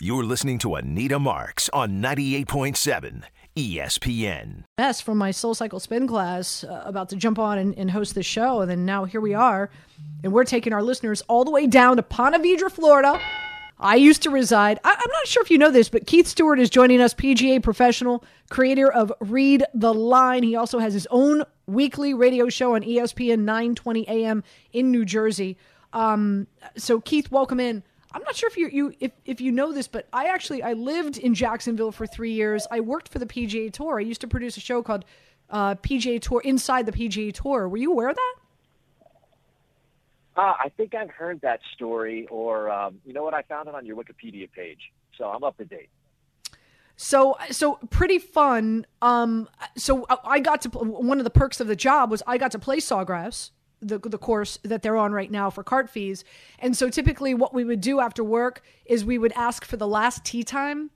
You're listening to Anita Marks on 98.7 ESPN. mess from my Soul Cycle spin class uh, about to jump on and, and host the show. And then now here we are, and we're taking our listeners all the way down to Ponte Vedra, Florida. I used to reside. I, I'm not sure if you know this, but Keith Stewart is joining us, PGA professional, creator of Read the Line. He also has his own weekly radio show on ESPN 920 AM in New Jersey. Um, so Keith, welcome in. I'm not sure if you, you if, if you know this, but I actually I lived in Jacksonville for three years. I worked for the PGA Tour. I used to produce a show called uh, PGA Tour Inside the PGA Tour. Were you aware of that? Uh, I think I've heard that story, or um, you know what? I found it on your Wikipedia page, so I'm up to date. So so pretty fun. Um, so I- I got to one of the perks of the job was I got to play Sawgrass, the the course that they're on right now for cart fees. And so typically, what we would do after work is we would ask for the last tea time,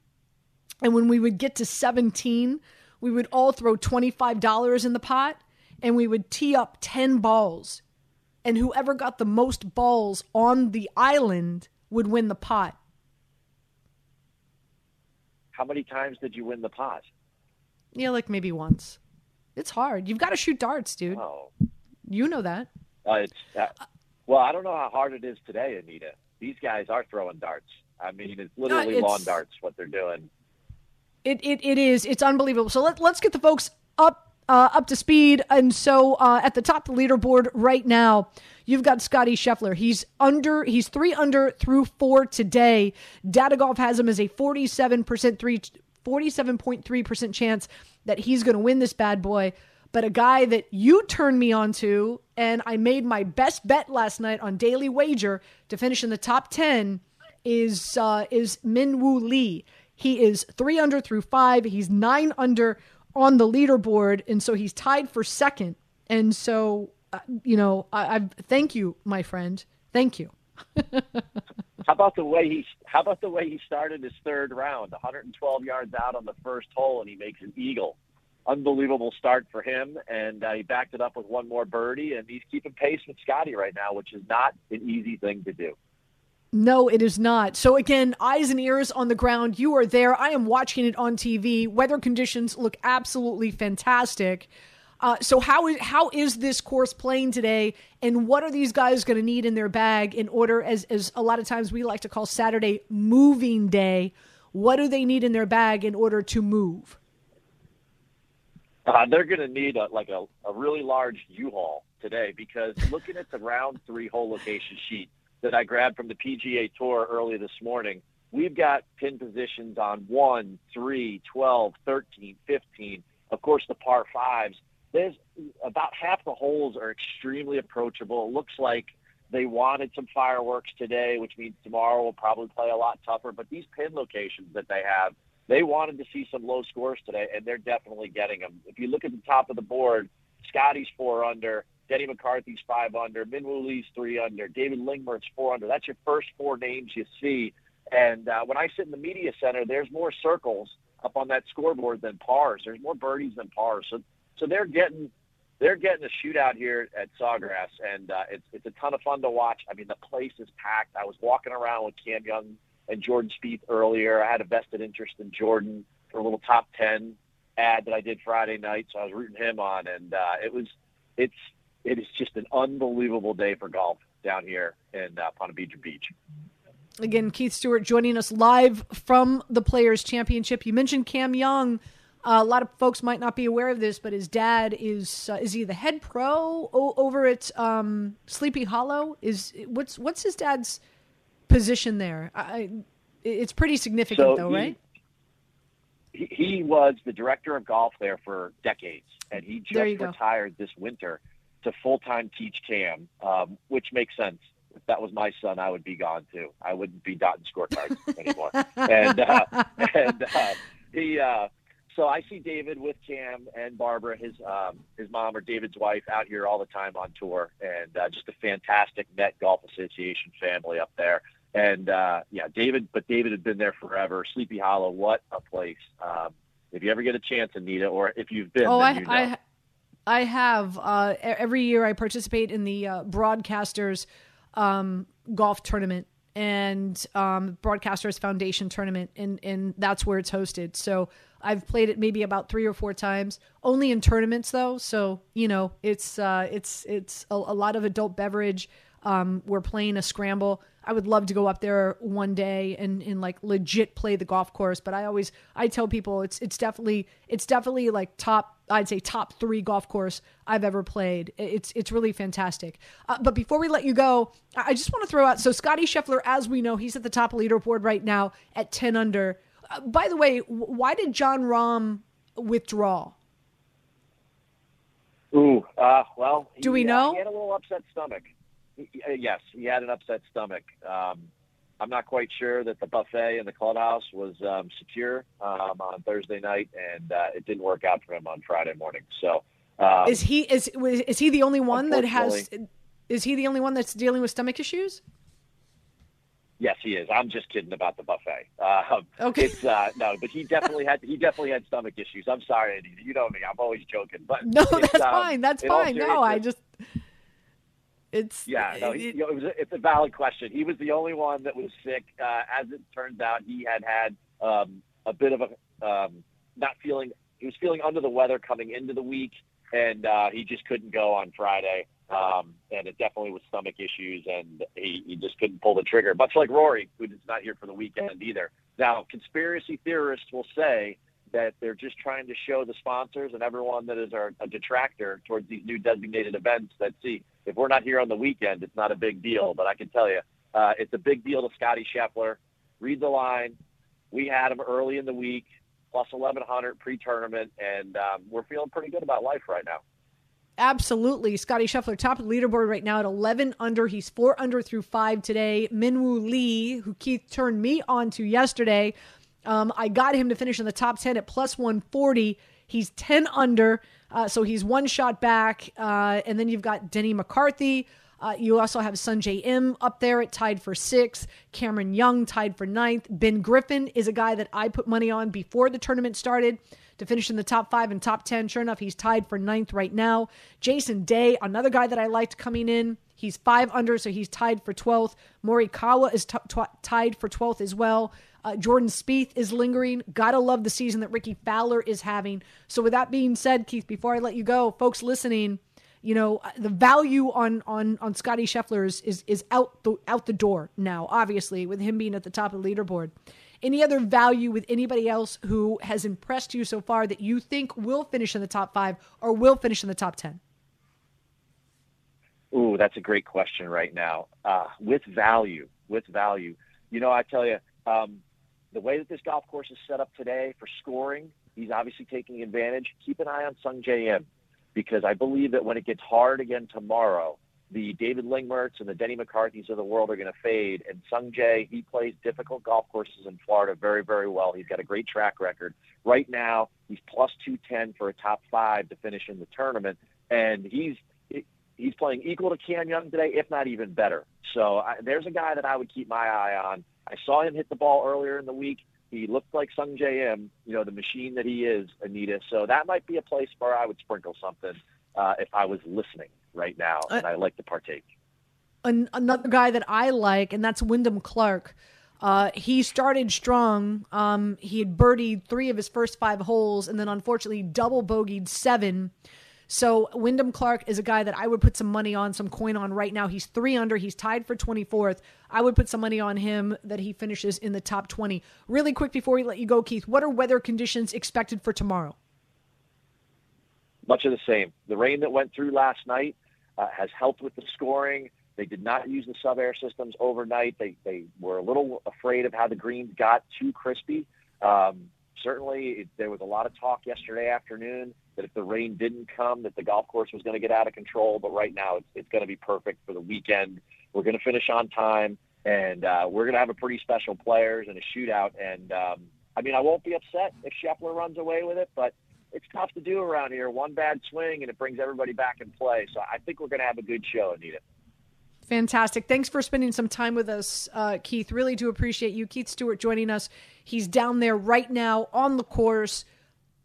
and when we would get to seventeen, we would all throw twenty five dollars in the pot, and we would tee up ten balls, and whoever got the most balls on the island would win the pot. How many times did you win the pot? Yeah, like maybe once. It's hard. You've got to shoot darts, dude. Oh, You know that. uh, it's uh, well, I don't know how hard it is today, Anita. These guys are throwing darts. I mean, it's literally it's- lawn darts what they're doing. It it, it is. It's unbelievable. So let let's get the folks up uh, up to speed. And so uh, at the top of the leaderboard right now, you've got Scotty Scheffler. He's under. He's three under through four today. Data Golf has him as a forty-seven percent three. 47.3% chance that he's going to win this bad boy. But a guy that you turned me on to, and I made my best bet last night on Daily Wager to finish in the top 10 is uh, is Minwoo Lee. He is three under through five. He's nine under on the leaderboard, and so he's tied for second. And so, uh, you know, I, I thank you, my friend. Thank you. How about the way he? How about the way he started his third round? 112 yards out on the first hole, and he makes an eagle. Unbelievable start for him, and uh, he backed it up with one more birdie, and he's keeping pace with Scotty right now, which is not an easy thing to do. No, it is not. So again, eyes and ears on the ground. You are there. I am watching it on TV. Weather conditions look absolutely fantastic. Uh, so how is how is this course playing today, and what are these guys going to need in their bag in order, as as a lot of times we like to call Saturday moving day? What do they need in their bag in order to move? Uh, they're going to need a, like a, a really large U-Haul today because looking at the round three hole location sheet that I grabbed from the PGA Tour early this morning, we've got pin positions on 1, 3, 12, 13, 15, of course the par fives. There's about half the holes are extremely approachable. It looks like they wanted some fireworks today, which means tomorrow will probably play a lot tougher. But these pin locations that they have, they wanted to see some low scores today, and they're definitely getting them. If you look at the top of the board, Scotty's four under, Denny McCarthy's five under, Minwoo Lee's three under, David Lingmerth's four under. That's your first four names you see. And uh, when I sit in the media center, there's more circles up on that scoreboard than pars. There's more birdies than pars. So, so they're getting they're getting a shootout here at Sawgrass, and uh, it's it's a ton of fun to watch. I mean, the place is packed. I was walking around with Cam Young and Jordan Spieth earlier. I had a vested interest in Jordan for a little top ten ad that I did Friday night, so I was rooting him on, and uh, it was it's it is just an unbelievable day for golf down here in uh, Ponte Vedra Beach. Again, Keith Stewart joining us live from the Players Championship. You mentioned Cam Young. Uh, a lot of folks might not be aware of this, but his dad is uh, is he the head pro o- over at um, Sleepy Hollow? Is what's what's his dad's position there? I, it's pretty significant, So though, he- right? He, he was the director of golf there for decades, and he just go. retired this winter to full time teach Cam, um, which makes sense. if that was my son, I would be gone too. I wouldn't be dotting scorecards anymore. and uh, and uh, he, uh, so I see David with Cam and Barbara, his um, his mom or David's wife, out here all the time on tour, and uh, just a fantastic Met Golf Association family up there. And uh, yeah, David, but David had been there forever. Sleepy Hollow, what a place! Um, if you ever get a chance, Anita, or if you've been, Oh, then I, you know. I, I have. Uh, every year I participate in the uh, Broadcasters um, golf tournament and um, Broadcasters Foundation tournament, and, and that's where it's hosted. So I've played it maybe about three or four times, only in tournaments though. So you know, it's uh, it's it's a, a lot of adult beverage. Um, we're playing a scramble. I would love to go up there one day and, and like legit play the golf course. But I always I tell people it's it's definitely it's definitely like top I'd say top three golf course I've ever played. It's it's really fantastic. Uh, but before we let you go, I just want to throw out so Scotty Scheffler, as we know, he's at the top of leaderboard right now at ten under. Uh, by the way, why did Jon Rahm withdraw? Ooh, uh, well, he, Do we uh, know? he had a little upset stomach. Uh, yes, he had an upset stomach. Um, I'm not quite sure that the buffet in the clubhouse was um, secure um, on Thursday night, and uh, it didn't work out for him on Friday morning. So, um, Is he is is he the only one that has? Is he the only one that's dealing with stomach issues? yes, he is. I'm just kidding about the buffet. Um, Okay. It's uh, no, but he definitely had he definitely had stomach issues. I'm sorry, Andy. You know me. I'm always joking, but No, that's um, fine. That's fine. No, I just it's Yeah, no, he, it- it was a, it's a valid question. He was the only one that was sick. Uh, as it turns out, he had had um, a bit of a um, not feeling. He was feeling under the weather coming into the week, and uh, he just couldn't go on Friday. Um, and it definitely was stomach issues, and he, he just couldn't pull the trigger. Much like Rory, who is not here for the weekend either. Now, conspiracy theorists will say that they're just trying to show the sponsors and everyone that is our, a detractor towards these new designated events that see if we're not here on the weekend, it's not a big deal. But I can tell you, uh, it's a big deal to Scotty Scheffler. Read the line. We had him early in the week, plus 1100 pre-tournament, and um, we're feeling pretty good about life right now. Absolutely. Scotty Scheffler, top of the leaderboard right now at 11 under. He's four under through five today. Minwoo Lee, who Keith turned me on to yesterday, um, I got him to finish in the top 10 at plus 140. He's 10 under, uh, so he's one shot back. Uh, and then you've got Denny McCarthy. Uh, you also have Sungjae Im up there at tied for sixth. Cameron Young tied for ninth. Ben Griffin is a guy that I put money on before the tournament started to finish in the top five and top 10. Sure enough, he's tied for ninth right now. Jason Day, another guy that I liked coming in. He's five under, so he's tied for 12th. Morikawa is t- t- tied for 12th as well. Uh, Jordan Spieth is lingering. Gotta love the season that Rickie Fowler is having. So, with that being said, Keith, before I let you go, folks listening, you know the value on on on Scotty Scheffler is is, is out the out the door now. Obviously, with him being at the top of the leaderboard. Any other value with anybody else who has impressed you so far that you think will finish in the top five or will finish in the top ten? Ooh, that's a great question right now. Uh, with value, with value, you know, I tell you, um, the way that this golf course is set up today for scoring, he's obviously taking advantage. Keep an eye on Sungjae Im because I believe that when it gets hard again tomorrow, the David Lingmerths and the Denny McCarthy's of the world are going to fade. And Sungjae, he plays difficult golf courses in Florida very, very well. He's got a great track record. Right now, he's plus 210 for a top five to finish in the tournament. And he's he's playing equal to Cam Young today, if not even better. So I, there's a guy that I would keep my eye on. I saw him hit the ball earlier in the week. He looked like Sungjae Im, you know, the machine that he is, Anita. So that might be a place where I would sprinkle something uh, if I was listening right now, and I like to partake. An- another guy that I like, and that's Wyndham Clark. Uh, he started strong. Um, he had birdied three of his first five holes, and then unfortunately double bogeyed seven. So Wyndham Clark is a guy that I would put some money on, some coin on right now. He's three under. He's tied for 24th. I would put some money on him that he finishes in the top 20. Really quick before we let you go, Keith, what are weather conditions expected for tomorrow? Much of the same. The rain that went through last night uh, has helped with the scoring. They did not use the sub air systems overnight. They, they were a little afraid of how the greens got too crispy. Um, certainly, it, there was a lot of talk yesterday afternoon that if the rain didn't come, that the golf course was going to get out of control. But right now, it's, it's going to be perfect for the weekend. We're going to finish on time, and uh, we're going to have a pretty special players and a shootout. And um, I mean, I won't be upset if Scheffler runs away with it, but it's tough to do around here. One bad swing, and it brings everybody back in play. So I think we're going to have a good show, Anita. Fantastic. Thanks for spending some time with us, uh, Keith. Really do appreciate you. Keith Stewart joining us. He's down there right now on the course,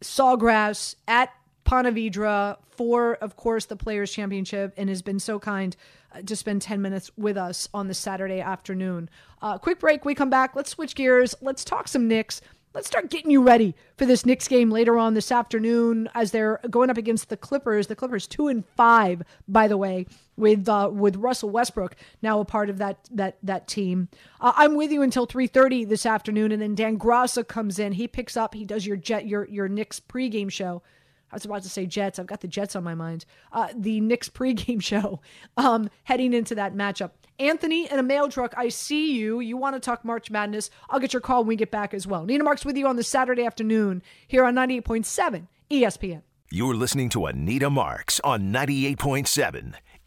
Sawgrass at Ponte Vedra for, of course, the Players' Championship, and has been so kind uh, to spend 10 minutes with us on this Saturday afternoon. Uh, quick break. We come back. Let's switch gears. Let's talk some Knicks let's start getting you ready for this Knicks game later on this afternoon as they're going up against the Clippers. The Clippers two and five, by the way, with uh, with Russell Westbrook now a part of that that that team. Uh, I'm with you until three thirty this afternoon, and then Dan Graca comes in. He picks up. He does your jet your your Knicks pregame show. I was about to say Jets. I've got the Jets on my mind. Uh, the Knicks pregame show um, heading into that matchup. Anthony in a mail truck, I see you. You want to talk March Madness? I'll get your call when we get back as well. Nina Marks with you on the Saturday afternoon here on 98.7 ESPN. You're listening to Anita Marks on 98.7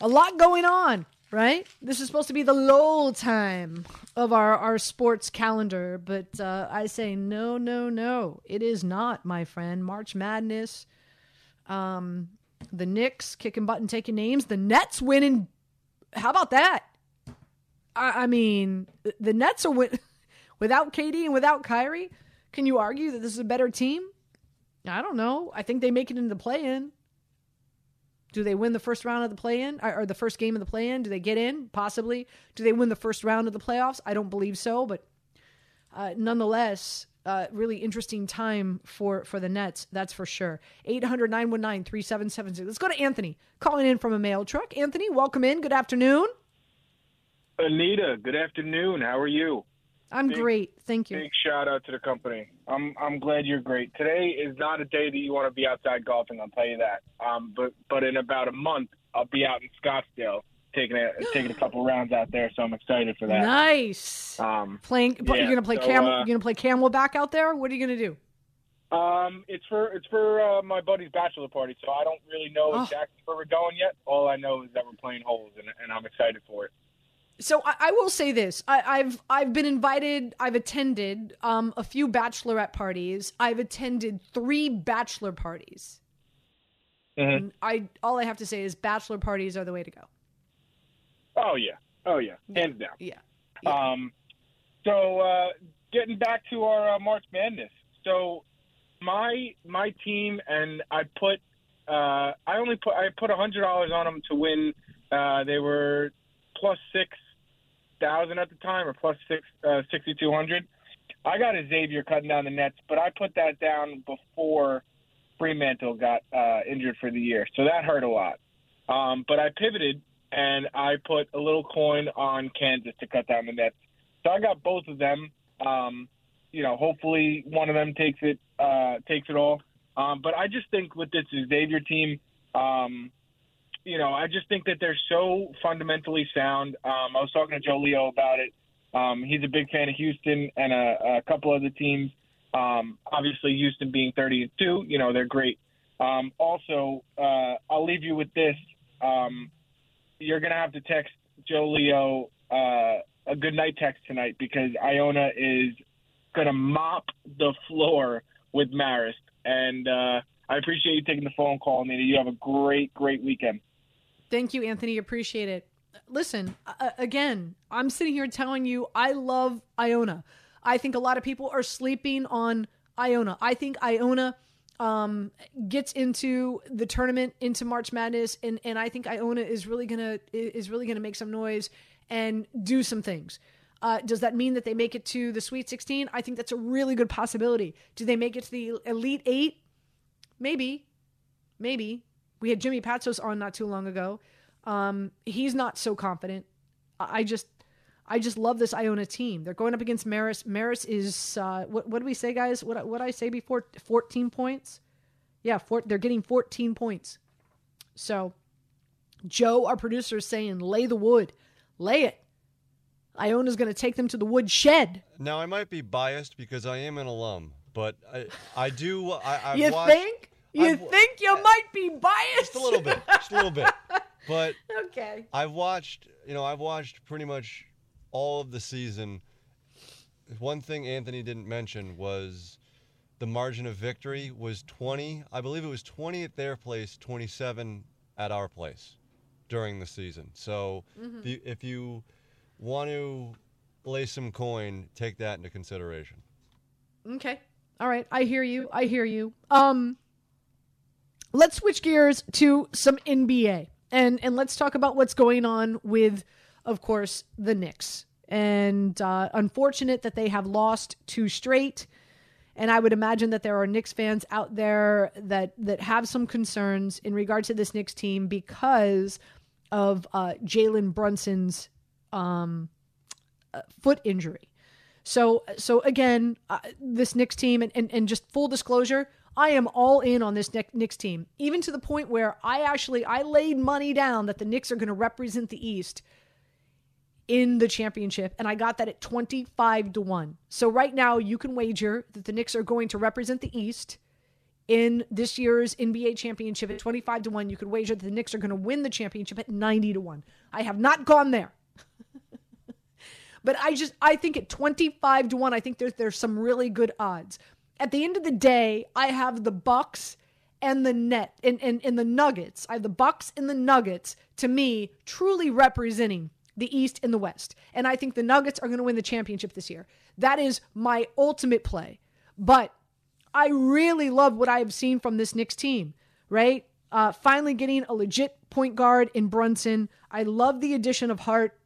a lot going on, right? This is supposed to be the lull time of our, our sports calendar, but uh, I say no, no, no. It is not, my friend. March Madness, um, the Knicks kicking butt and taking names, the Nets winning. How about that? I, I mean, the Nets are win- without KD and without Kyrie. Can you argue that this is a better team? I don't know. I think they make it into the play in. Do they win the first round of the play in or the first game of the play in? Do they get in? Possibly. Do they win the first round of the playoffs? I don't believe so, but uh, nonetheless, uh, really interesting time for for the Nets, that's for sure. 800 919 3776. Let's go to Anthony calling in from a mail truck. Anthony, welcome in. Good afternoon. Anita, good afternoon. How are you? I'm big, great. Thank you. Big shout out to the company. I'm I'm glad you're great. Today is not a day that you want to be outside golfing. I'll tell you that. Um, but but in about a month, I'll be out in Scottsdale taking a taking a couple rounds out there. So I'm excited for that. Nice. Um, Playing. Yeah, you're gonna play so, camel. Uh, you're gonna play Camelback out there. What are you gonna do? Um, it's for it's for uh, my buddy's bachelor party, so I don't really know oh. exactly where we're going yet. All I know is that we're playing holes, and, and I'm excited for it. So I, I, will say this: I, have I've been invited. I've attended um, a few bachelorette parties. I've attended three bachelor parties. Mm-hmm. I all I have to say is bachelor parties are the way to go. Oh yeah, oh yeah, hands down. Yeah. yeah. Um, so uh, getting back to our uh, March Madness. So my my team and I put uh, I only put I put a hundred dollars on them to win. Uh, they were plus six thousand at the time, or plus six uh, sixty two hundred. I got a Xavier cutting down the nets, but I put that down before Freemantle got uh, injured for the year, so that hurt a lot. Um, but I pivoted and I put a little coin on Kansas to cut down the nets. So I got both of them. Um, you know, hopefully one of them takes it uh, takes it all. Um, but I just think with this Xavier team, um, you know, I just think that they're so fundamentally sound. Um, I was talking to Joe Leo about it. Um, he's a big fan of Houston and a, a couple other teams. Um, obviously, Houston being 30 and two, you know, they're great. Um, also, uh, I'll leave you with this. Um, you're going to have to text Joe Leo uh, a good night text tonight because Iona is gonna mop the floor with Marist. And uh, I appreciate you taking the phone call, Nita. You have a great, great weekend. Thank you, Anthony. Appreciate it. Listen, uh, again, I'm sitting here telling you I love Iona. I think a lot of people are sleeping on Iona. I think Iona um, gets into the tournament into March Madness, and and I think Iona is really gonna is really gonna make some noise and do some things. Uh, does that mean that they make it to the Sweet 16? I think that's a really good possibility. Do they make it to the Elite Eight? Maybe, maybe. We had Jimmy Patsos on not too long ago. Um, he's not so confident. I just, I just love this Iona team. They're going up against Marist. Marist is uh, what? What do we say, guys? What what I say before? Fourteen points. Yeah, four, they're getting fourteen points. So, Joe, our producer, is saying, "Lay the wood, lay it." Iona's going to take them to the woodshed. Now, I might be biased because I am an alum, but I, I do. I, I've you watched, think? You I've- think you might be biased? Just a little bit, just a little bit. But okay. I've watched, you know, I've watched pretty much all of the season. One thing Anthony didn't mention was the margin of victory was 20. I believe it was 20 at their place, 27 at our place during the season. So Mhm. the, if you want to lay some coin, take that into consideration. Okay. All right. I hear you. I hear you. Um let's switch gears to some NBA. And and let's talk about what's going on with of course the Knicks. And uh unfortunate that they have lost two straight. And I would imagine that there are Knicks fans out there that that have some concerns in regard to this Knicks team because of uh Jalen Brunson's um uh, foot injury. So so again, uh, this Knicks team, and, and and just full disclosure, I am all in on this Knick- Knicks team, even to the point where I actually I laid money down that the Knicks are going to represent the East in the championship, and I got that at twenty five to one. So right now, you can wager that the Knicks are going to represent the East in this year's NBA championship at 25 to 1. You could wager that the Knicks are going to win the championship at 90 to 1. I have not gone there. but I just I think at 25 to 1, I think there's there's some really good odds. At the end of the day, I have the Bucks and the net and, and, and the Nuggets. I have the Bucks and the Nuggets to me truly representing the East and the West. And I think the Nuggets are going to win the championship this year. That is my ultimate play. But I really love what I have seen from this Knicks team, right? Uh, finally getting a legit point guard in Brunson. I love the addition of Hart.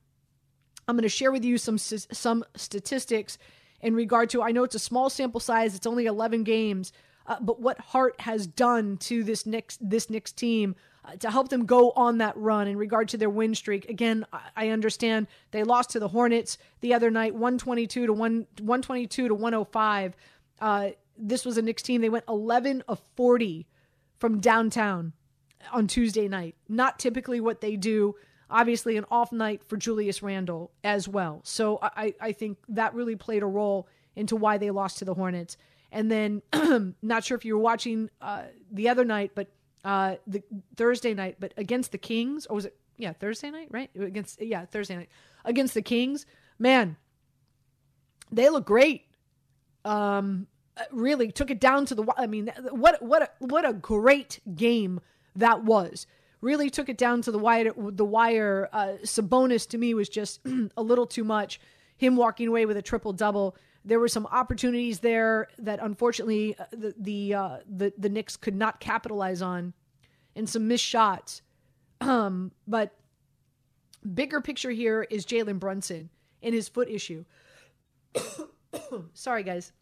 I'm going to share with you some some statistics in regard to. I know it's a small sample size; it's only 11 games, uh, but what Hart has done to this Knicks this Knicks team uh, to help them go on that run in regard to their win streak. Again, I, I understand they lost to the Hornets the other night, 122 to one 122 to 105. Uh, this was a Knicks team. They went 11 of 40 from downtown on Tuesday night. Not typically what they do. Obviously, an off night for Julius Randle as well. So I, I think that really played a role into why they lost to the Hornets. And then, not sure if you were watching uh, the other night, but uh, the Thursday night, but against the Kings, or was it? Yeah, Thursday night, right? Against yeah, Thursday night against the Kings. Man, they look great. Um, really took it down to the. I mean, what what a, what a great game that was. Really took it down to the wire. The wire. Uh, Sabonis to me was just a little too much. Him walking away with a triple double. There were some opportunities there that unfortunately uh, the the uh, the the Knicks could not capitalize on, and some missed shots. Um, but bigger picture here is Jalen Brunson and his foot issue. Sorry, guys.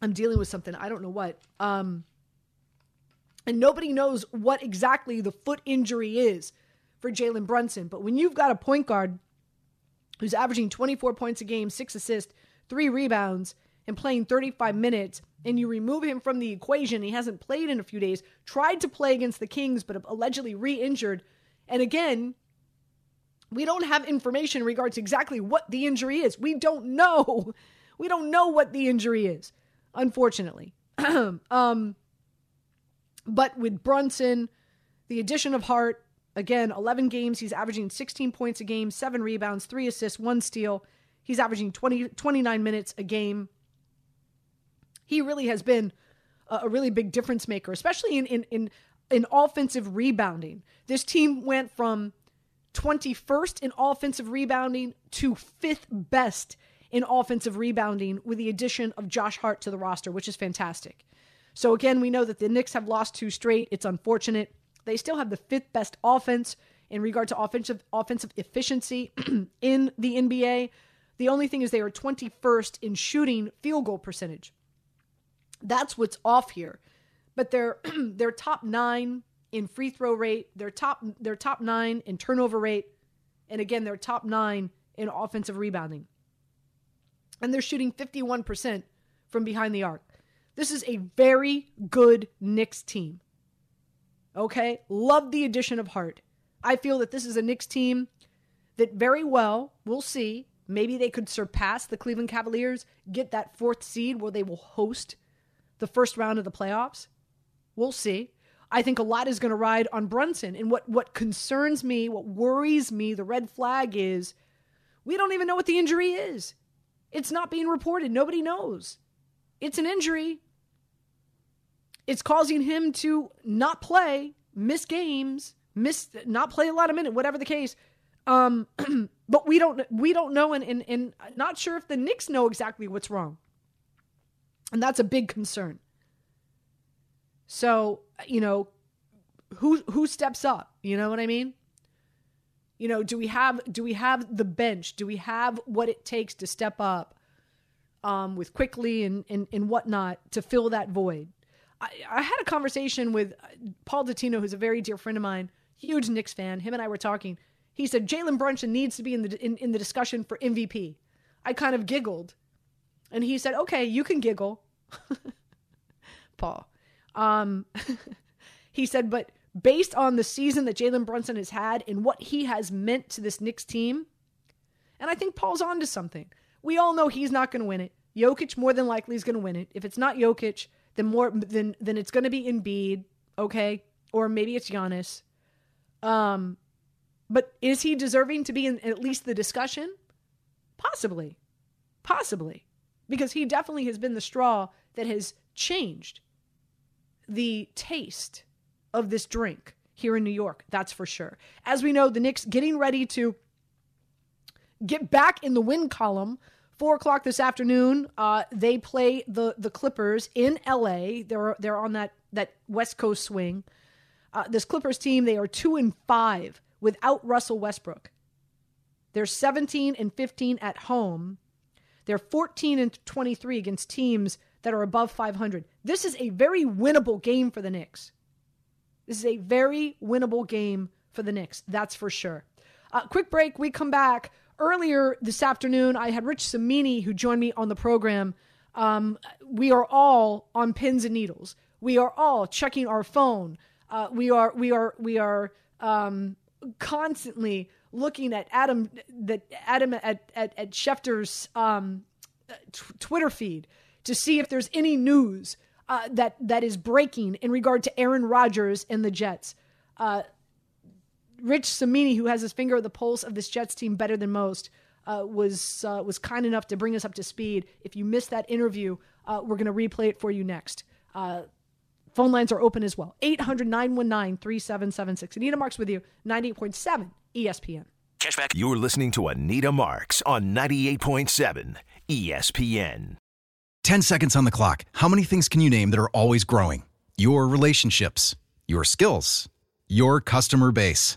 I'm dealing with something. I don't know what. Um, and nobody knows what exactly the foot injury is for Jalen Brunson. But when you've got a point guard who's averaging 24 points a game, six assists, three rebounds, and playing 35 minutes, and you remove him from the equation, he hasn't played in a few days, tried to play against the Kings, but allegedly re injured. And again, we don't have information in regards to exactly what the injury is. We don't know. We don't know what the injury is, unfortunately. um, but with Brunson, the addition of Hart, again, 11 games, he's averaging 16 points a game, seven rebounds, three assists, one steal. He's averaging 20, 29 minutes a game. He really has been a, a really big difference maker, especially in, in, in, in offensive rebounding. This team went from 21st in offensive rebounding to fifth best in offensive rebounding with the addition of Josh Hart to the roster, which is fantastic. So again, we know that the Knicks have lost two straight. It's unfortunate. They still have the fifth best offense in regard to offensive offensive efficiency in the NBA. The only thing is they are 21st in shooting field goal percentage. That's what's off here. But they're they're top 9 in free throw rate, they're top they're top 9 in turnover rate, and again, they're top 9 in offensive rebounding. And they're shooting 51% from behind the arc. This is a very good Knicks team. Okay? Love the addition of Hart. I feel that this is a Knicks team that very well, we'll see, maybe they could surpass the Cleveland Cavaliers, get that fourth seed where they will host the first round of the playoffs. We'll see. I think a lot is going to ride on Brunson. And what, what concerns me, what worries me, the red flag is we don't even know what the injury is. It's not being reported. Nobody knows. It's an injury. It's causing him to not play, miss games, miss not play a lot of minutes, whatever the case. Um, but we don't we don't know, and, and and not sure if the Knicks know exactly what's wrong, and that's a big concern. So you know, who who steps up? You know what I mean? You know, do we have do we have the bench? Do we have what it takes to step up um, with quickly and, and and whatnot to fill that void? I, I had a conversation with Paul Dottino, who's a very dear friend of mine, huge Knicks fan. Him and I were talking. He said Jalen Brunson needs to be in the in, in the discussion for MVP. I kind of giggled, and he said, "Okay, you can giggle, Paul." Um, he said, "But." based on the season that Jalen Brunson has had and what he has meant to this Knicks team. And I think Paul's on to something. We all know he's not going to win it. Jokic more than likely is going to win it. If it's not Jokic, then more then then it's going to be Embiid, okay? Or maybe it's Giannis. Um but is he deserving to be in at least the discussion? Possibly. Possibly. Because he definitely has been the straw that has changed the taste of this drink here in New York. That's for sure. As we know, the Knicks getting ready to get back in the win column. Four o'clock this afternoon, uh, they play the the Clippers in L.A. They're they're on that that West Coast swing. Uh, this Clippers team, they are two and five without Russell Westbrook. They're 17 and 15 at home. They're 14 and 23 against teams that are above 500. This is a very winnable game for the Knicks. This is a very winnable game for the Knicks, that's for sure. Uh, quick break. We come back. Earlier this afternoon, I had Rich Cimini who joined me on the program. Um, we are all on pins and needles. We are all checking our phone. Uh, we are we are we are um, constantly looking at Adam that Adam at at, at Schefter's um, t- Twitter feed to see if there's any news uh, that that is breaking in regard to Aaron Rodgers and the Jets. Uh, Rich Cimini, who has his finger at the pulse of this Jets team better than most, uh, was uh, was kind enough to bring us up to speed. If you missed that interview, uh, we're going to replay it for you next. Uh, phone lines are open as well. 800 919 3776. Anita Marks with you, 98.7 ESPN. Cashback. You're listening to Anita Marks on 98.7 ESPN. 10 seconds on the clock. How many things can you name that are always growing? Your relationships, your skills, your customer base.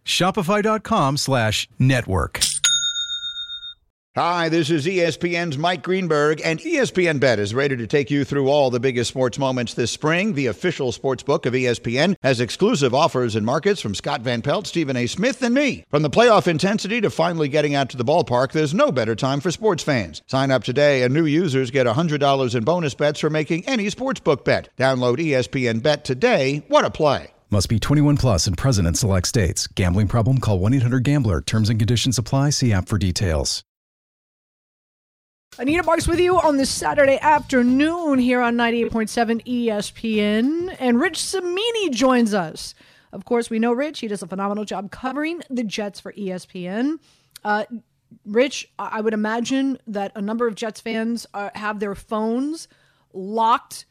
Shopify.com slash network. Hi, this is ESPN's Mike Greenberg, and ESPN Bet is ready to take you through all the biggest sports moments this spring. The official sports book of ESPN has exclusive offers and markets from Scott Van Pelt, Stephen A. Smith, and me. From the playoff intensity to finally getting out to the ballpark, there's no better time for sports fans. Sign up today, and new users get $100 in bonus bets for making any sportsbook bet. Download ESPN Bet today. What a play! Must be 21 plus and present in select states. Gambling problem? Call 1 800 Gambler. Terms and conditions apply. See app for details. Anita Marks with you on this Saturday afternoon here on 98.7 ESPN. And Rich Cimini joins us. Of course, we know Rich. He does a phenomenal job covering the Jets for ESPN. Uh, Rich, I would imagine that a number of Jets fans are, have their phones locked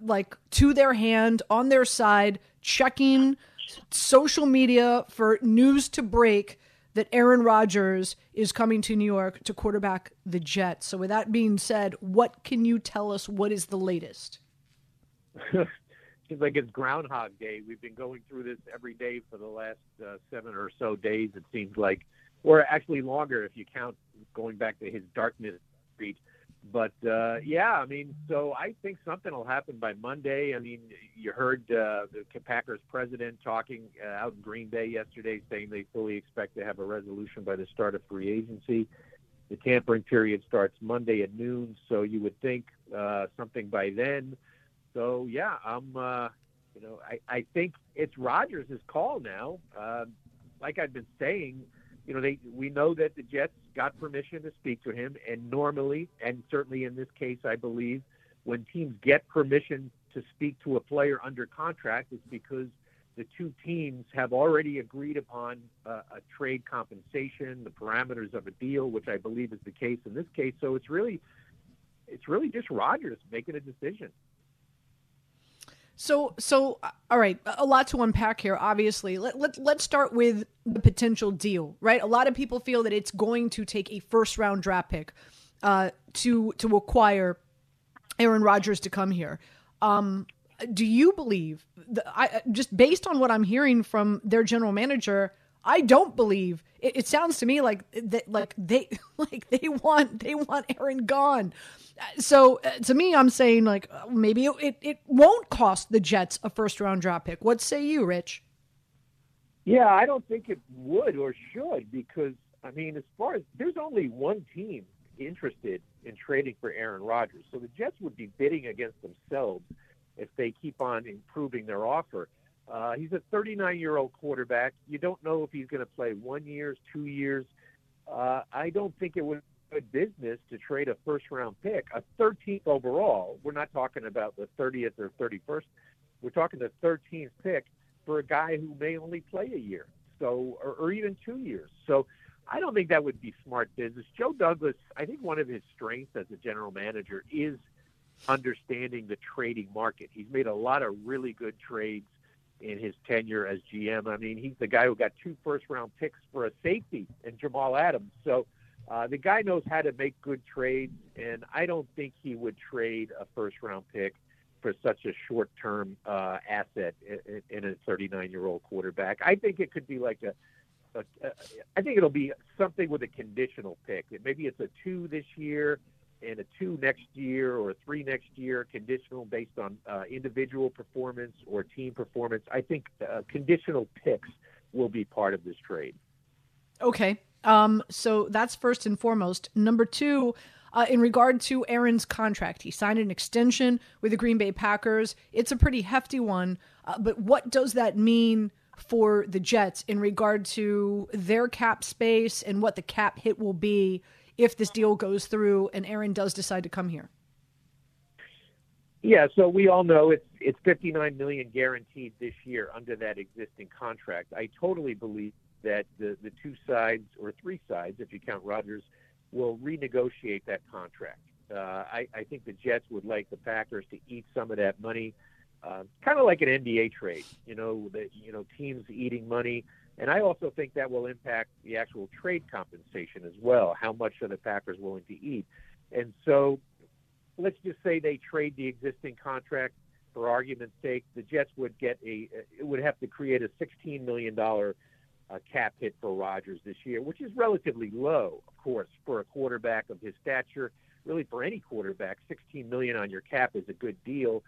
like to their hand on their side, checking social media for news to break that Aaron Rodgers is coming to New York to quarterback the Jets. So, with that being said, what can you tell us? What is the latest? Seems like it's Groundhog Day. We've been going through this every day for the last uh, seven or so days. It seems like, or actually longer if you count going back to his darkness retreat. But uh, yeah, I mean, so I think something will happen by Monday. I mean, you heard uh, the Packers president talking uh, out in Green Bay yesterday, saying they fully expect to have a resolution by the start of free agency. The tampering period starts Monday at noon, so you would think uh, something by then. So yeah, I'm. Uh, you know, I, I think it's Rodgers' call now. Uh, like I've been saying, you know, they we know that the Jets got permission to speak to him, and normally, and certainly in this case, I believe, when teams get permission to speak to a player under contract, it's because the two teams have already agreed upon uh, a trade compensation, the parameters of a deal, which I believe is the case in this case. So it's really, it's really just Rodgers making a decision. So, so uh, all right, a lot to unpack here. Obviously, let, let let's start with the potential deal. Right, a lot of people feel that it's going to take a first round draft pick uh, to to acquire Aaron Rodgers to come here. Um, do you believe? The, I just based on what I'm hearing from their general manager, I don't believe. It, it sounds to me like that, like they like they want they want Aaron gone. So uh, to me, I'm saying like uh, maybe it, it, it won't cost the Jets a first round draft pick. What say you, Rich? Yeah, I don't think it would or should because I mean, as far as there's only one team interested in trading for Aaron Rodgers, so the Jets would be bidding against themselves if they keep on improving their offer. Uh, he's a 39 year old quarterback. You don't know if he's going to play one years, two years. Uh, I don't think it would be good business to trade a first round pick, a 13th overall. We're not talking about the 30th or 31st. We're talking the 13th pick for a guy who may only play a year, so or, or even two years. So I don't think that would be smart business. Joe Douglas, I think one of his strengths as a general manager is understanding the trading market. He's made a lot of really good trades in his tenure as GM. I mean, he's the guy who got two first round picks for a safety in Jamal Adams. So uh, the guy knows how to make good trades, and I don't think he would trade a first round pick for such a short term uh, asset in, in a 39 year old quarterback. I think it could be like a, I think it'll be something with a conditional pick. Maybe it's a two this year and a two next year or a three next year, conditional based on uh, individual performance or team performance. I think uh, conditional picks will be part of this trade. Okay. Um, so that's first and foremost. Number two, uh, in regard to Aaron's contract, he signed an extension with the Green Bay Packers. It's a pretty hefty one. Uh, but what does that mean for the Jets in regard to their cap space and what the cap hit will be if this deal goes through and Aaron does decide to come here? Yeah, so we all know it's it's 59 million guaranteed this year under that existing contract. I totally believe that the the two sides or three sides, if you count Rodgers, will renegotiate that contract. Uh, I, I think the Jets would like the Packers to eat some of that money, uh, kind of like an NBA trade. You know, the you know teams eating money, and I also think that will impact the actual trade compensation as well. How much are the Packers willing to eat? And so, let's just say they trade the existing contract. For argument's sake, the Jets would get a it would have to create a 16 million dollar uh, cap hit for Rodgers this year, which is relatively low, of course, for a quarterback of his stature. Really, for any quarterback, 16 million on your cap is a good deal.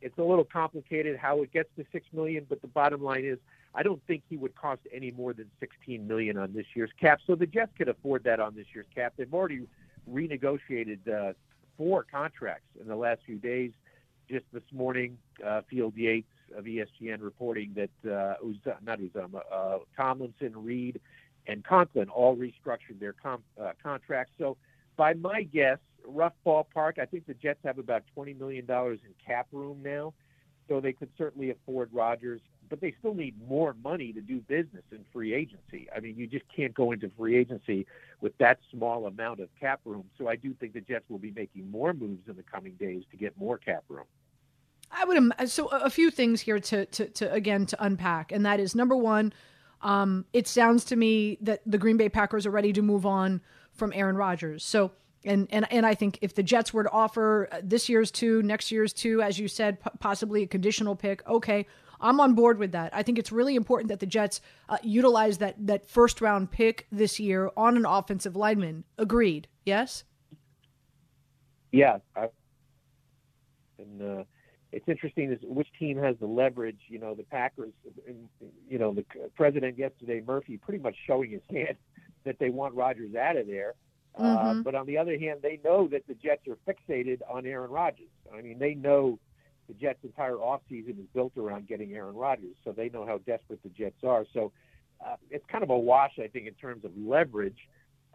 It's a little complicated how it gets to six million, but the bottom line is, I don't think he would cost any more than 16 million on this year's cap. So the Jets could afford that on this year's cap. They've already renegotiated uh, four contracts in the last few days. Just this morning, uh, Field Yates of ESPN reporting that uh, Uz- not Uzomah, uh, Tomlinson, Reed, and Conklin all restructured their com- uh, contracts. So, by my guess, rough ballpark, I think the Jets have about twenty million dollars in cap room now, so they could certainly afford Rodgers. But they still need more money to do business in free agency. I mean, you just can't go into free agency with that small amount of cap room. So I do think the Jets will be making more moves in the coming days to get more cap room. I would so a few things here to to, to again to unpack, and that is number one. Um, it sounds to me that the Green Bay Packers are ready to move on from Aaron Rodgers. So, and and and I think if the Jets were to offer uh, this year's two, next year's two, as you said, p- possibly a conditional pick, okay, I'm on board with that. I think it's really important that the Jets uh, utilize that that first round pick this year on an offensive lineman. Agreed. Yes. Yeah, I, and uh, it's interesting is which team has the leverage. You know, the Packers. You know, the president yesterday, Murphy, pretty much showing his hand that they want Rodgers out of there. Uh, Mm-hmm. but on the other hand, they know that the Jets are fixated on Aaron Rodgers. I mean, they know the Jets' entire offseason is built around getting Aaron Rodgers, so they know how desperate the Jets are. So uh, it's kind of a wash, I think, in terms of leverage.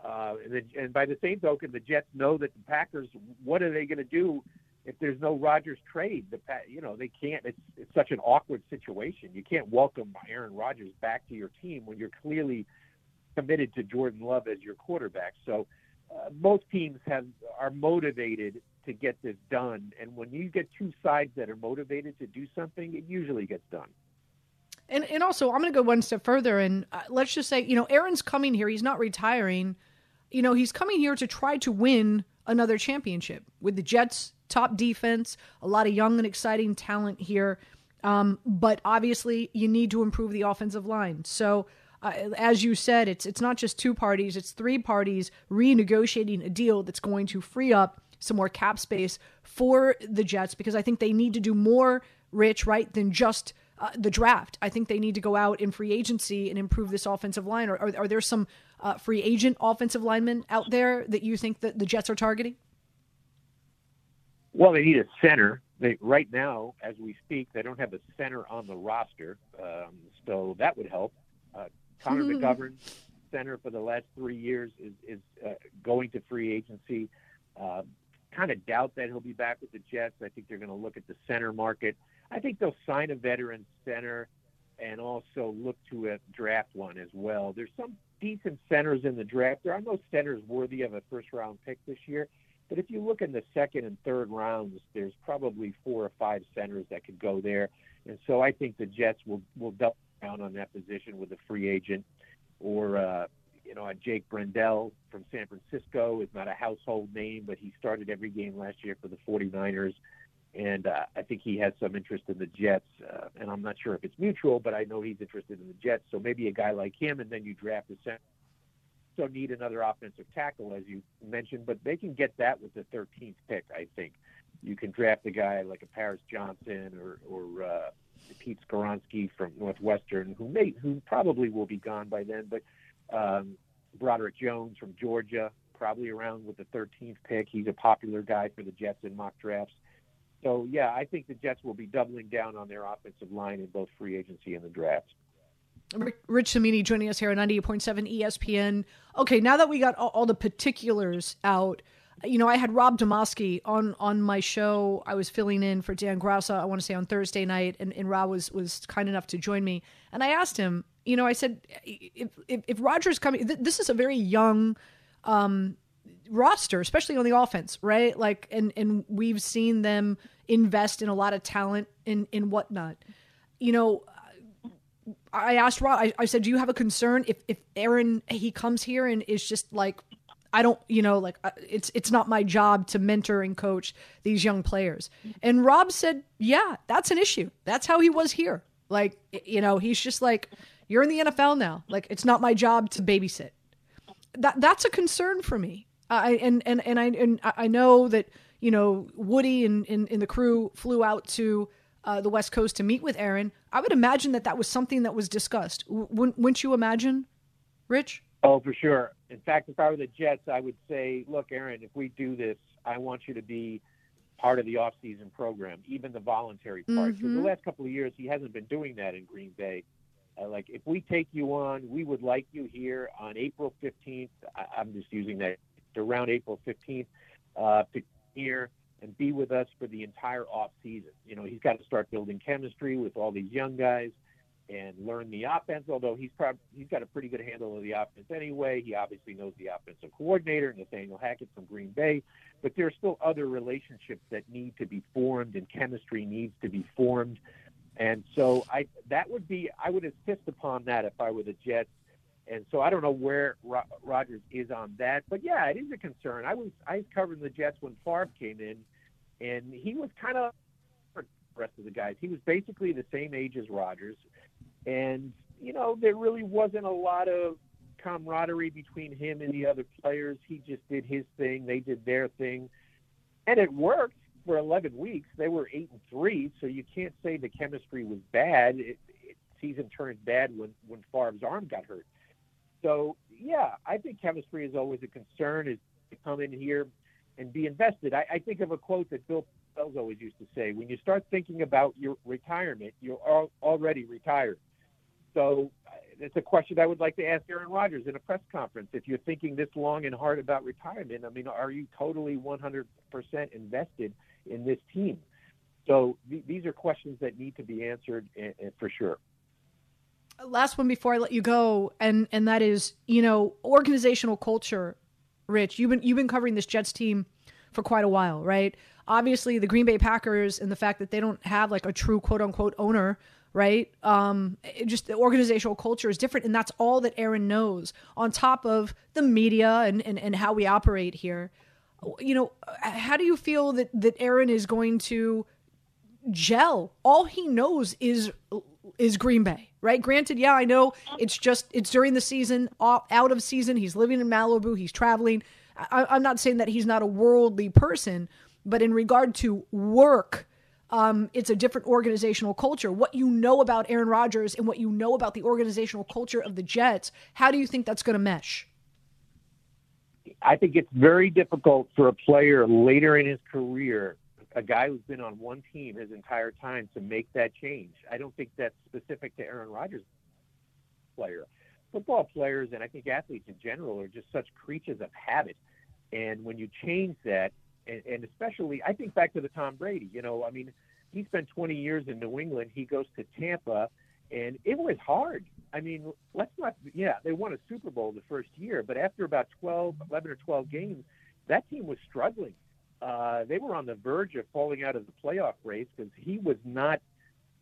Uh, and, the, and by the same token, the Jets know that the Packers. What are they going to do if there's no Rodgers trade? The you know they can't. It's it's such an awkward situation. You can't welcome Aaron Rodgers back to your team when you're clearly committed to Jordan Love as your quarterback. So uh, most teams have are motivated to get this done, and when you get two sides that are motivated to do something, it usually gets done. And and also, I'm going to go one step further, and uh, let's just say, you know, Aaron's coming here. He's not retiring. You know, he's coming here to try to win another championship with the Jets' top defense. A lot of young and exciting talent here, um, but obviously, you need to improve the offensive line. So. Uh, as you said, it's it's not just two parties; it's three parties renegotiating a deal that's going to free up some more cap space for the Jets because I think they need to do more, Rich, right, than just uh, the draft. I think they need to go out in free agency and improve this offensive line. Or are, are there some uh, free agent offensive linemen out there that you think that the Jets are targeting? Well, they need a center. They right now, as we speak, they don't have a center on the roster, um, so that would help. Uh, Connor Hmm. McGovern, center for the last three years, is is uh, going to free agency. Kind of doubt that he'll be back with the Jets. I think they're going to look at the center market. I think they'll sign a veteran center and also look to a draft one as well. There's some decent centers in the draft. There are no centers worthy of a first round pick this year. But if you look in the second and third rounds, there's probably four or five centers that could go there. And so I think the Jets will will double down on that position with a free agent or uh, you know, Jake Brendel from San Francisco is not a household name, but he started every game last year for the 49ers. And uh, I think he has some interest in the Jets. Uh, and I'm not sure if it's mutual, but I know he's interested in the Jets. So maybe a guy like him, and then you draft a center. So need another offensive tackle, as you mentioned, but they can get that with the 13th pick, I think. You can draft a guy like a Paris Johnson or, or uh, Pete Skoronski from Northwestern, who may, who probably will be gone by then, but um, Broderick Jones from Georgia, probably around with the 13th pick. He's a popular guy for the Jets in mock drafts. So, yeah, I think the Jets will be doubling down on their offensive line in both free agency and the draft. Rich Cimini joining us here on 98.7 ESPN. Okay, now that we got all, all the particulars out, you know, I had Rob Demovsky on on my show. I was filling in for Dan Graca, I want to say on Thursday night, and, and Rob was was kind enough to join me. And I asked him, you know, I said, if if, if Rodgers coming, th- this is a very young um, roster, especially on the offense, right? Like, and and we've seen them invest in a lot of talent in in whatnot. You know, I asked Rob. I, I said, "Do you have a concern if if Aaron he comes here and is just like, I don't, you know, like uh, it's it's not my job to mentor and coach these young players." And Rob said, "Yeah, that's an issue. That's how he was here. Like, you know, he's just like." You're in the NFL now. Like it's not my job to babysit. That that's a concern for me. I and and and I and I know that you know Woody and, and the crew flew out to uh, the West Coast to meet with Aaron. I would imagine that that was something that was discussed. W- wouldn't you imagine, Rich? Oh, for sure. In fact, if I were the Jets, I would say, look, Aaron, if we do this, I want you to be part of the off-season program, even the voluntary part. Because Mhm. the last couple of years, he hasn't been doing that in Green Bay. Uh, like, if we take you on, we would like you here on April 15th. I, I'm just using that around April 15th uh, to here and be with us for the entire off season. You know, he's got to start building chemistry with all these young guys and learn the offense. Although he's probably he's got a pretty good handle of the offense anyway. He obviously knows the offensive coordinator, Nathaniel Hackett from Green Bay. But there are still other relationships that need to be formed, and chemistry needs to be formed. And so I that would be I would insist upon that if I were the Jets. And so I don't know where Ro- Rodgers is on that, but yeah, it is a concern. I was I was covering the Jets when Favre came in, and he was kind of the rest of the guys. He was basically the same age as Rodgers, and you know there really wasn't a lot of camaraderie between him and the other players. He just did his thing, they did their thing, and it worked for 11 weeks. They were eight and three, so you can't say the chemistry was bad. It, it, season turned bad when when Favre's arm got hurt. So yeah, I think chemistry is always a concern. Is to come in here and be invested. I, I think of a quote that Bill Parcells always used to say: "When you start thinking about your retirement, you're al- already retired." So uh, it's a question I would like to ask Aaron Rodgers in a press conference. If you're thinking this long and hard about retirement, I mean, are you totally 100% invested in this team? So th- these are questions that need to be answered for sure. last one before I let you go, and and that is you know organizational culture. Rich, you've been you've been covering this Jets team for quite a while, right? Obviously, the Green Bay Packers and the fact that they don't have like a true quote unquote owner, right? Um, just the organizational culture is different, and that's all that Aaron knows. On top of the media and and, and how we operate here, you know, how do you feel that that Aaron is going to gel. All he knows is is Green Bay, right? Granted, yeah, I know it's just it's during the season, out of season. He's living in Malibu. He's traveling. I, I'm not saying that he's not a worldly person, but in regard to work, um, it's a different organizational culture. What you know about Aaron Rodgers and what you know about the organizational culture of the Jets, how do you think that's going to mesh? I think it's very difficult for a player later in his career, a guy who's been on one team his entire time, to make that change. I don't think that's specific to Aaron Rodgers, player. Football players and I think athletes in general are just such creatures of habit. And when you change that, and, and especially, I think back to the Tom Brady. You know, I mean, he spent 20 years in New England. He goes to Tampa, and it was hard. I mean, let's not, yeah, they won a Super Bowl the first year, but after about 12, 11 or 12 games, that team was struggling. Uh, they were on the verge of falling out of the playoff race because he was not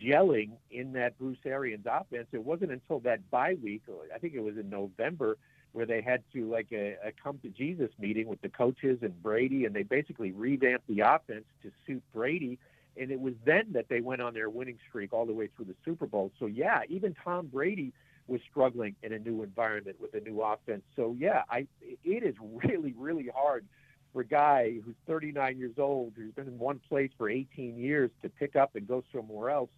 gelling in that Bruce Arians offense. It wasn't until that bye week, I think it was in November, where they had to like a, a come to Jesus meeting with the coaches and Brady, and they basically revamped the offense to suit Brady. And it was then that they went on their winning streak all the way through the Super Bowl. So yeah, even Tom Brady was struggling in a new environment with a new offense. So yeah, I it is really really hard for a guy who's 39 years old, who's been in one place for 18 years, to pick up and go somewhere else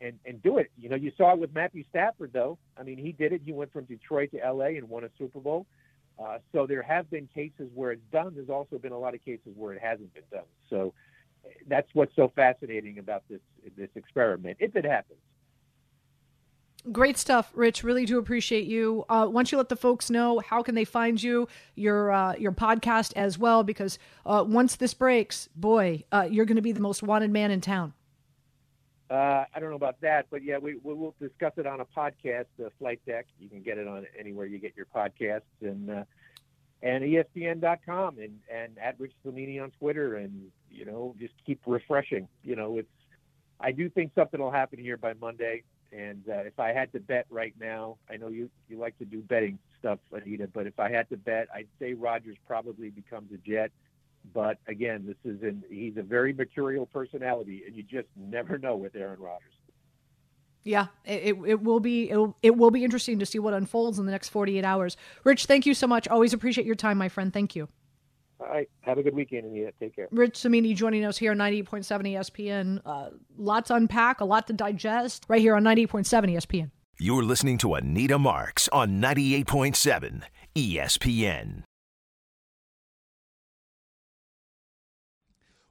and, and, do it. You know, you saw it with Matthew Stafford, though. I mean, he did it. He went from Detroit to L.A. and won a Super Bowl. Uh, so there have been cases where it's done. There's also been a lot of cases where it hasn't been done. So that's what's so fascinating about this this experiment, if it happens. Great stuff, Rich. Really do appreciate you. Uh, don't you let the folks know how can they find you, your uh, your podcast as well? Because uh, once this breaks, boy, uh, you're going to be the most wanted man in town. Uh, I don't know about that, but yeah, we, we will discuss it on a podcast, uh, Flight Deck. You can get it on anywhere you get your podcasts, and uh, and ESPN.com, and and at Rich Cimini on Twitter, and you know just keep refreshing. You know, it's I do think something will happen here by Monday. And uh, if I had to bet right now, I know you, you like to do betting stuff, Anita, but if I had to bet, I'd say Rodgers probably becomes a Jet. But again, this is an he's a very mercurial personality, and you just never know with Aaron Rodgers. Yeah, it, it will be it will, it will be interesting to see what unfolds in the next 48 hours. Rich, thank you so much. Always appreciate your time, my friend. Thank you. All right. Have a good weekend, and yeah, take care. Rich Cimini joining us here on 98.7 ESPN. Uh, lot to unpack, a lot to digest right here on 98.7 ESPN. You're listening to Anita Marks on 98.7 ESPN.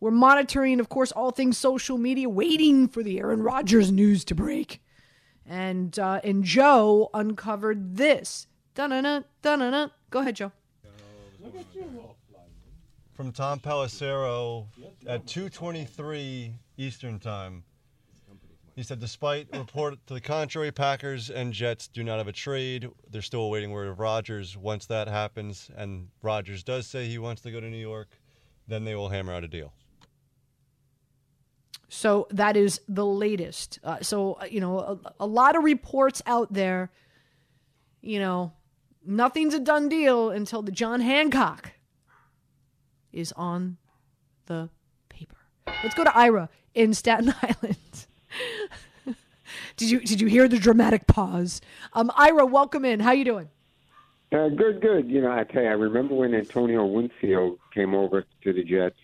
We're monitoring, of course, all things social media, waiting for the Aaron Rodgers news to break. And uh, and Joe uncovered this. Dun-dun-dun, dun-dun-dun. Go ahead, Joe. From Tom Pelissero at 2:23 Eastern Time. He said, despite report to the contrary, Packers and Jets do not have a trade. They're still awaiting word of Rodgers. Once that happens, and Rodgers does say he wants to go to New York, then they will hammer out a deal. So that is the latest. Uh, so, uh, you know, a, a, lot of reports out there. You know, nothing's a done deal until the John Hancock is on the paper. Let's go to Ira in Staten Island. did you did you hear the dramatic pause? Um, Ira, welcome in. How you doing? Uh, good, good. You know, I tell you, I remember when Antonio Winfield came over to the Jets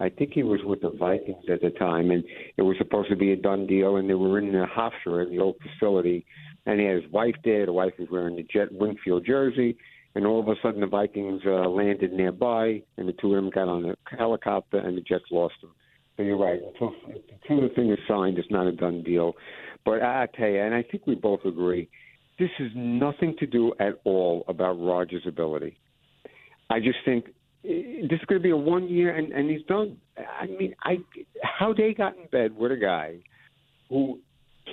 I think he was with the Vikings at the time, and it was supposed to be a done deal. And they were in the Hofstra, in the old facility, and he had his wife there. The wife was wearing the Jet Winfield jersey, and all of a sudden the Vikings uh, landed nearby, and the two of them got on a helicopter, and the Jets lost them. So you're right. Until, the thing is signed, it's not a done deal. But I tell you, and I think we both agree, this has nothing to do at all about Rodgers' ability. I just think this is going to be a one year, and, and he's done. I mean, I how they got in bed with a guy who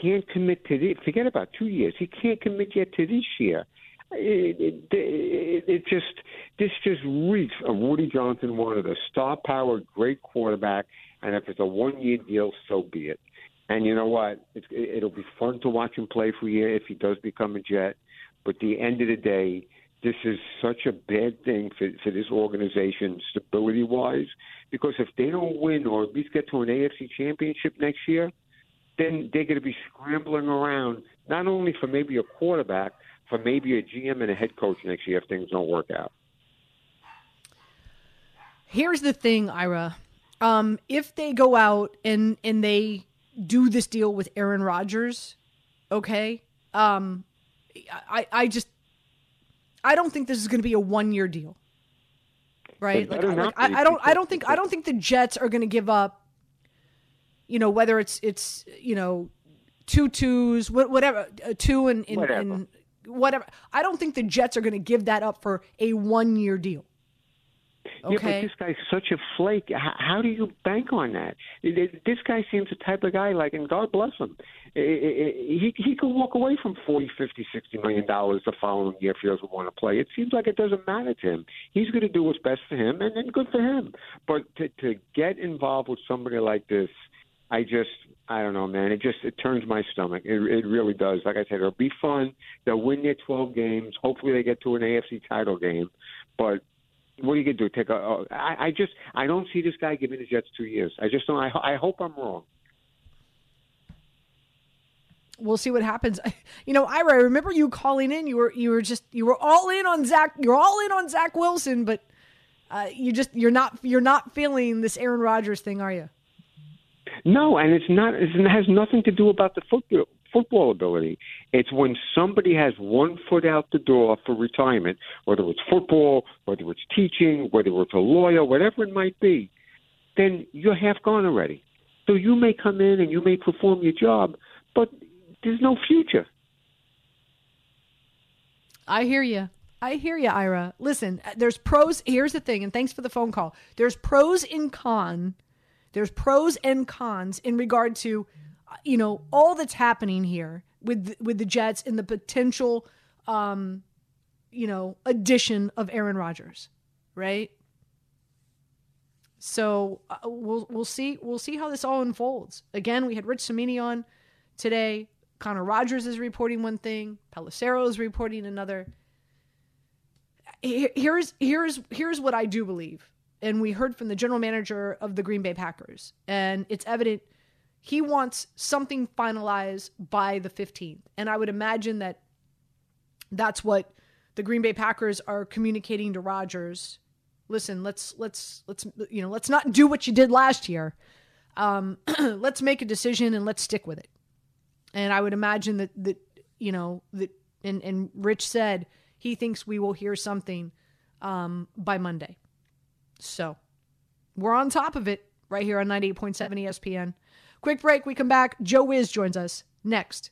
can't commit to this. Forget about two years. He can't commit yet to this year. It, it, it, just this just reeks of Woody Johnson, one of the star power, great quarterback. And if it's a one year deal, so be it. And you know what? It's, it'll be fun to watch him play for a year if he does become a Jet. But the end of the day, this is such a bad thing for, for this organization, stability wise, because if they don't win or at least get to an AFC championship next year, then they're going to be scrambling around, not only for maybe a quarterback, for maybe a GM and a head coach next year if things don't work out. Here's the thing, Ira. Um, if they go out and and they do this deal with Aaron Rodgers, okay, um, I I just I don't think this is going to be a one year deal. Right? Like, like I, I, don't I don't think I don't think the Jets are going to give up you know whether it's it's you know two twos whatever two and in, whatever. In, whatever. I don't think the Jets are going to give that up for a one year deal. Okay. Yeah, but this guy's such a flake. How, how do you bank on that? This guy seems the type of guy like, and God bless him. He he could walk away from forty, fifty, sixty million dollars the following year if he doesn't want to play. It seems like it doesn't matter to him. He's going to do what's best for him, and then good for him. But to to get involved with somebody like this, I just I don't know, man. It just it turns my stomach. It it really does. Like I said, it'll be fun. They'll win their twelve games. Hopefully, they get to an AFC title game. But what are you gonna do? Take a? I, I just I don't see this guy giving the Jets two years. I just don't. I, I hope I'm wrong. We'll see what happens. You know, Ira, I remember you calling in. You were you were just you were all in on Zach. You're all in on Zach Wilson, but uh, you just you're not you're not feeling this Aaron Rodgers thing, are you? No, and it's not. It has nothing to do about the football football ability. It's when somebody has one foot out the door for retirement, whether it's football, whether it's teaching, whether it's a lawyer, whatever it might be, then you're half gone already. So you may come in and you may perform your job, but there's no future. I hear you. I hear you, Ira. Listen, there's pros. Here's the thing, and thanks for the phone call. There's pros and con. There's pros and cons in regard to, you know, all that's happening here with with the Jets and the potential, um, you know, addition of Aaron Rodgers, right? So uh, we'll we'll see we'll see how this all unfolds. Again, we had Rich Cimini on today. Connor Rogers is reporting one thing. Pelissero is reporting another here's here's here's what I do believe. And we heard from the general manager of the Green Bay Packers, and it's evident he wants something finalized by the 15th. And I would imagine that that's what the Green Bay Packers are communicating to Rodgers. Listen, let's let's let's you know, let's not do what you did last year. Um, let's make a decision and let's stick with it. And I would imagine that that you know that and and Rich said he thinks we will hear something um, by Monday. So we're on top of it right here on 98.7 ESPN. Quick break. We come back. Joe Wiz joins us next.